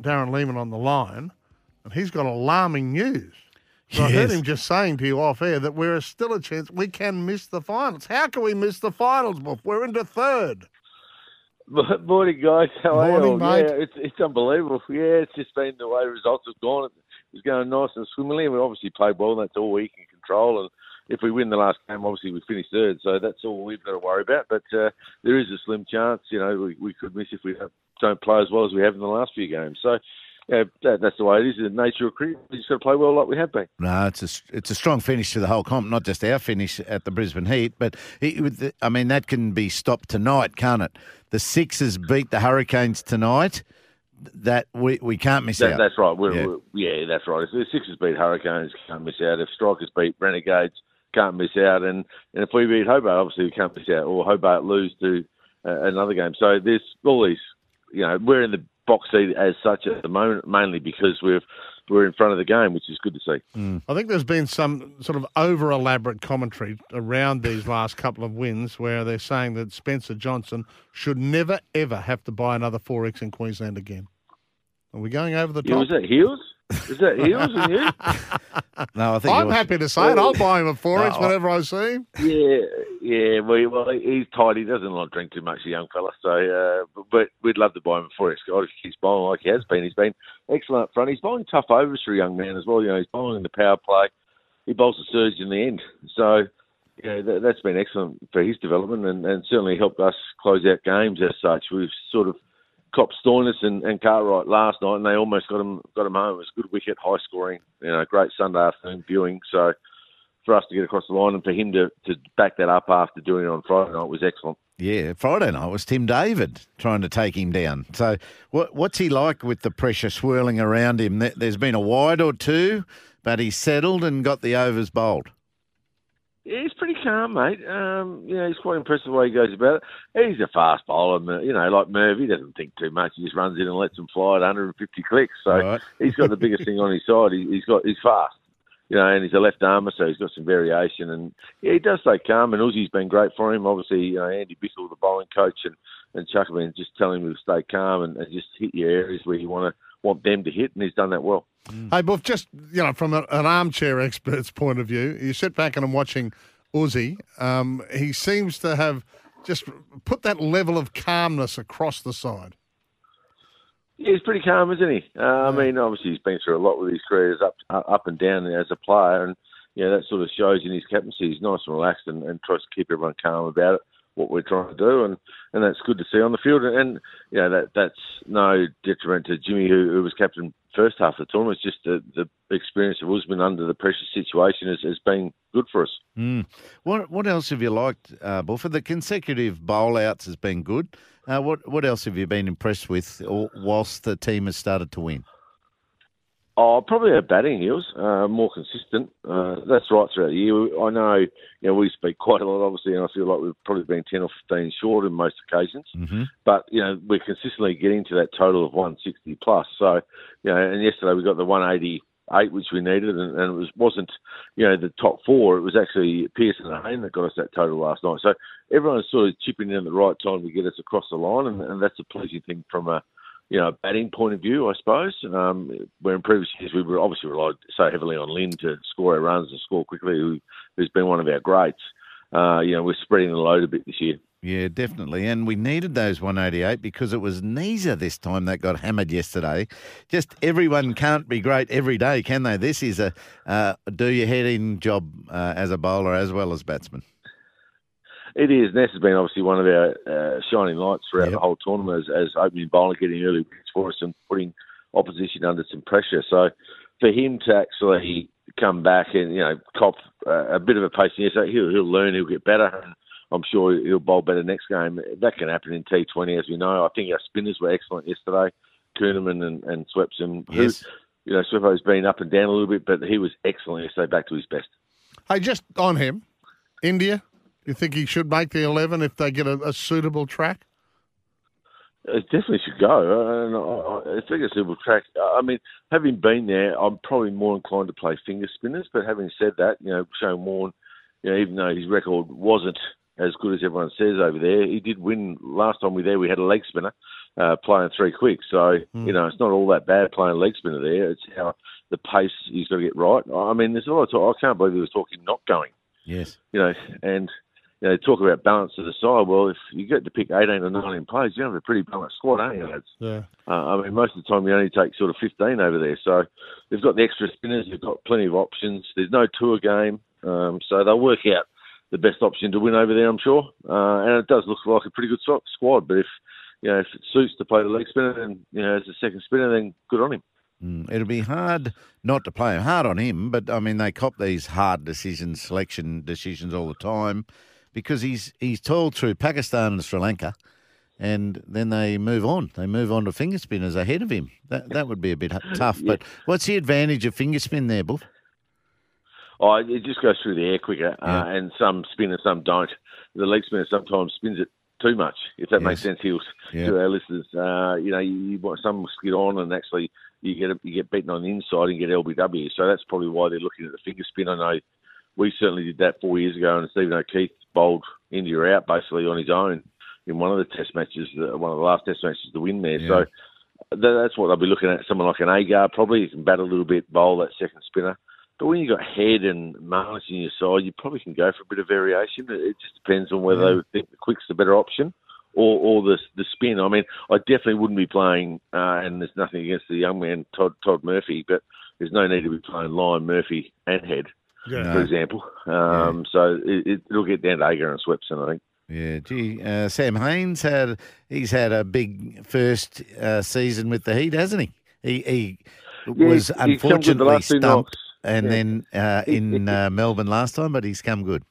Darren Lehmann on the line, and he's got alarming news. So I heard him just saying to you off air that we're still a chance we can miss the finals. How can we miss the finals, Buff? We're into third. Morning, guys. How are Morning, you? mate. Yeah, it's it's unbelievable. Yeah, it's just been the way the results have gone. It was going nice and swimmingly, and we obviously played well. And that's all we can control. And if we win the last game, obviously we finish third. So that's all we've got to worry about. But uh, there is a slim chance, you know, we, we could miss if we don't, play as well as we have in the last few games. So. Yeah, that, that's the way it is. The nature of cricket. We just got to play well like we have been. No, it's a it's a strong finish to the whole comp, not just our finish at the Brisbane Heat, but it, I mean that can be stopped tonight, can't it? The Sixers beat the Hurricanes tonight. That we, we can't miss That, out. that's right. We're, Yeah. we're- yeah, that's right. If the Sixers beat Hurricanes, can't miss out. If Strikers beat Renegades, can't miss out. And, and if we beat Hobart, obviously we can't miss out. Or Hobart lose to uh, another game. So there's all these. You know, we're in the box seat as such at the moment, mainly because we've we're in front of the game, which is good to see. I think there's been some sort of over elaborate commentary around these last couple of wins where they're saying that Spencer Johnson should never, ever have to buy another 4X in Queensland again. Are we going over the Yeah, top? was that Heels? Is that Heels and you? no, I think I'm was- happy to say it. I'll buy him a 4X No, I- whenever I see him. Yeah, yeah. Well, well, he's tight. He doesn't like drink too much, a young fella. So, uh, but- but we'd love to buy him before Scott if he's bowling like he has been. He's been excellent up front. He's bowling tough overs for a young man as well. You know, he's bowling in the power play. He bowls the surge in the end. So, yeah, that, that's been excellent for his development and, and certainly helped us close out games as such. We've sort of copped Stoinis and, and Cartwright last night, and they almost got him got him home. It was a good wicket, high scoring, you know, great Sunday afternoon viewing. So for us to get across the line and for him to, to back that up after doing it on Friday night was excellent. Yeah, Friday night was Tim David trying to take him down. So, what what's he like with the pressure swirling around him? There- There's been a wide or two, but he's settled and got the overs bowled. He's pretty calm, mate. Um, you know, he's quite impressive the way he goes about it. He's a fast bowler, and, you know, like Merv, he doesn't think too much. He just runs in and lets them fly at 150 clicks. So Right. he's got the biggest thing on his side. He, he's got he's fast, you know, and he's a left armer, so he's got some variation. And yeah, he does stay calm. And Uzi's been great for him. Obviously, you know, Andy Bichel, the bowling coach, and and Chuck have been just telling him to stay calm and, and just hit your areas where you want to want them to hit, and he's done that well. Hey, Buff, just, you know, from a, an armchair expert's point of view, you sit back and I'm watching Uzi. Um, he seems to have just put that level of calmness across the side. Yeah, he's pretty calm, isn't he? Uh, I mean, obviously he's been through a lot with his career, up up and down as a player, and yeah, that sort of shows in his captaincy. He's nice and relaxed and, and tries to keep everyone calm about it, what we're trying to do, and, and that's good to see on the field. And, and you know, that that's no detriment to Jimmy, who, who was captain first half of the tournament. It's just the, the experience of Usman under the pressure situation has, has been good for us. Mm. What what else have you liked, uh, Buffer? The consecutive bowl outs has been good. Uh, what what else have you been impressed with, whilst the team has started to win? Oh, probably our batting heels, uh, more consistent. Uh, that's right throughout the year. I know, you know, we speak quite a lot, obviously, and I feel like we've probably been 10 or 15 short in most occasions. Mm-hmm. But, you know, we're consistently getting to that total of 160 plus. So, you know, and yesterday we got the 188, which we needed, and, and it was, wasn't, you know, the top four. It was actually Peirson and Hain that got us that total last night. So everyone's sort of chipping in at the right time to get us across the line, and, and that's a pleasing thing from a, you know, batting point of view, I suppose. Um, where in previous years we were obviously relied so heavily on Lynn to score our runs and score quickly, who, who's been one of our greats. Uh, you know, we're spreading the load a bit this year. Yeah, definitely. And we needed those 188 because it was Neser this time that got hammered yesterday. Just everyone can't be great every day, can they? This is a uh, do your head in job uh, as a bowler as well as batsman. It is. Ness has been obviously one of our uh, shining lights throughout Yep. the whole tournament as, as opening bowler, getting early wickets for us and putting opposition under some pressure. So for him to actually come back and you know cop uh, a bit of a pace, yes, he'll he'll learn, he'll get better, and I'm sure he'll bowl better next game. That can happen in T20, as we know. I think our spinners were excellent yesterday. Kuhnemann and, and Swepson. who, Yes. you know, Sweppo's been up and down a little bit, but he was excellent yesterday, back to his best. Hey, just on him, India. You think he should make the eleven if they get a, a suitable track? It definitely should go. Uh, and I, I I think it's a little track. I mean, having been there, I'm probably more inclined to play finger spinners. But having said that, you know, Shane Warne, you know, even though his record wasn't as good as everyone says over there, he did win last time we were there. We had a leg spinner uh, playing three quick, so you know it's not all that bad playing leg spinner there. It's how the pace he's got to get right. I mean, there's a lot of talk. I can't believe he was talking not going Yes. you know, and you know, talk about balance of the side. Well, if you get to pick 18 or 19 players, you have a pretty balanced squad, aren't you, lads? Yeah. Uh, I mean, most of the time you only take sort of 15 over there. So they've got the extra spinners, they've got plenty of options. There's no tour game, um, so they'll work out the best option to win over there, I'm sure. Uh, and it does look like a pretty good squad. But if you know if it suits to play the leg spinner, then you know as a second spinner, then good on him. Mm, It'll be hard not to play him. Hard on him, but I mean they cop these hard decisions, selection decisions all the time, because he's he's toiled through Pakistan and Sri Lanka, and then they move on. They move on to finger spinners ahead of him. That that would be a bit tough. But what's the advantage of finger spin there, Buff? Oh, it just goes through the air quicker, Yeah. uh, and some spin and some don't. The leg spinner sometimes spins it too much, if that makes sense. He'll, Yeah. To our listeners, uh, you know, you, you want some will skid on, and actually you get you get beaten on the inside and get LBW. So that's probably why they're looking at the finger spin. I know we certainly did that four years ago, and Stephen O'Keefe bowled India out basically on his own in one of the test matches, uh, one of the last test matches to win there. Yeah. So that's what they'll be looking at. Someone like an Agar probably you can bat a little bit, bowl that second spinner. But when you've got Head and Marnus in your side, you probably can go for a bit of variation. It just depends on whether they think the quick's the better option or, or the the spin. I mean, I definitely wouldn't be playing, uh, and there's nothing against the young man Todd Todd Murphy, but there's no need to be playing Lyon Murphy and Head, Yeah. for example. Um, So it, it, it'll get down to Agar and Swepson, I think. Yeah, gee, uh, Sam Hain's had he's had a big first uh, season with the Heat, hasn't he? He he Yeah, was he's- he's come good the unfortunately last stumped, and Yeah. then uh, in uh, Melbourne last time, but he's come good.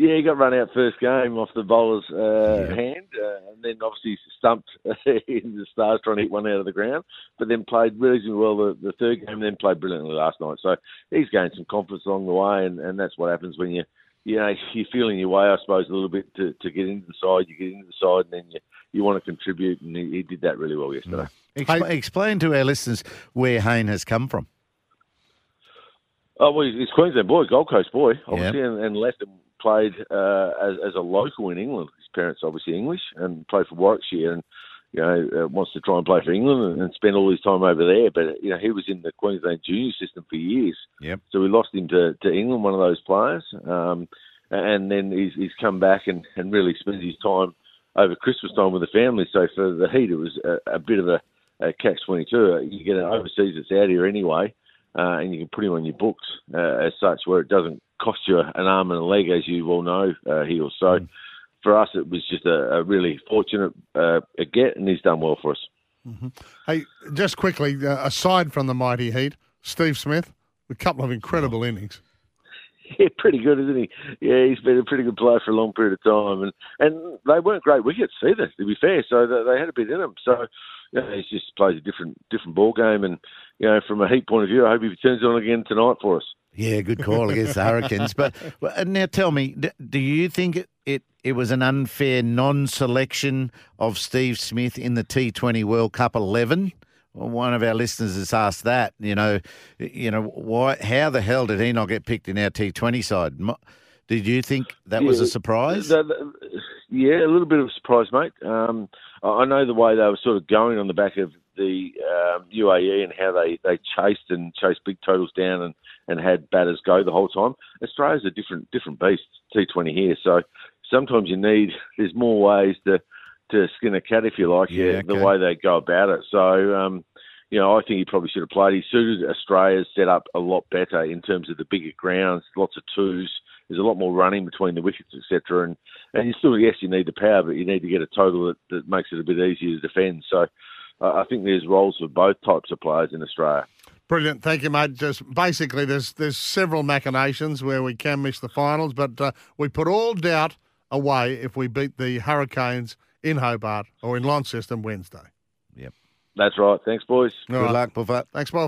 Yeah, he got run out first game off the bowler's uh, Yeah. hand, uh, and then obviously stumped in the stars trying to hit one out of the ground. But then played reasonably well the, the third game, and then played brilliantly last night. So he's gained some confidence along the way, and, and that's what happens when you, you know, you're feeling your way, I suppose, a little bit to, to get into the side. You get into the side, and then you you want to contribute, and he, he did that really well yesterday. Expl- Explain to our listeners where Hain has come from. Oh well, he's he's Queensland boy, Gold Coast boy, obviously, and, and left and played uh, as, as a local in England. His parents obviously English and played for Warwickshire, and you know uh, wants to try and play for England and, spend all his time over there. But you know he was in the Queensland junior system for years, Yep. so we lost him to, to England, one of those players, um, and then he's he's come back and, and really spends his time over Christmas time with the family. So for the Heat, it was a, a bit of a, a catch twenty two. You get an overseas that's out here anyway uh, and you can put him on your books uh, as such, where it doesn't cost you an arm and a leg, as you well know, uh, Heels. So for us, it was just a, a really fortunate uh, a get, and he's done well for us. Hey, just quickly, uh, aside from the mighty Heat, Steve Smith, a couple of incredible innings. Yeah, pretty good, isn't he? Yeah, he's been a pretty good player for a long period of time, and and they weren't great wickets either, to be fair. So they, they had a bit in them. So you know, he just plays a different different ball game, and you know, from a heat point of view, I hope he turns it on again tonight for us. Yeah, good call against the Hurricanes. But now tell me, do you think it, it, it was an unfair non-selection of Steve Smith in the T20 World Cup 11? Well, one of our listeners has asked that. You know, you know why? How the hell did he not get picked in our T20 side? Did you think that was a surprise? that- that- yeah, a little bit of a surprise, mate. Um, I know the way they were sort of going on the back of the um, UAE and how they, they chased and chased big totals down and, and had batters go the whole time. Australia's a different different beast, T20 here. So sometimes you need there's more ways to to skin a cat if you like. Yeah, Yeah, the way they go about it. So. Um, you know, I think he probably should have played. He suited Australia's setup a lot better in terms of the bigger grounds, lots of twos. There's a lot more running between the wickets, etc. And and you still, yes, you need the power, but you need to get a total that, that makes it a bit easier to defend. So uh, I think there's roles for both types of players in Australia. Brilliant, thank you, mate. Just basically, there's there's several machinations where we can miss the finals, but uh, we put all doubt away if we beat the Hurricanes in Hobart or in Launceston Wednesday. yep. That's right. Thanks, boys. All Good right. luck, Buffer. Thanks, Bob.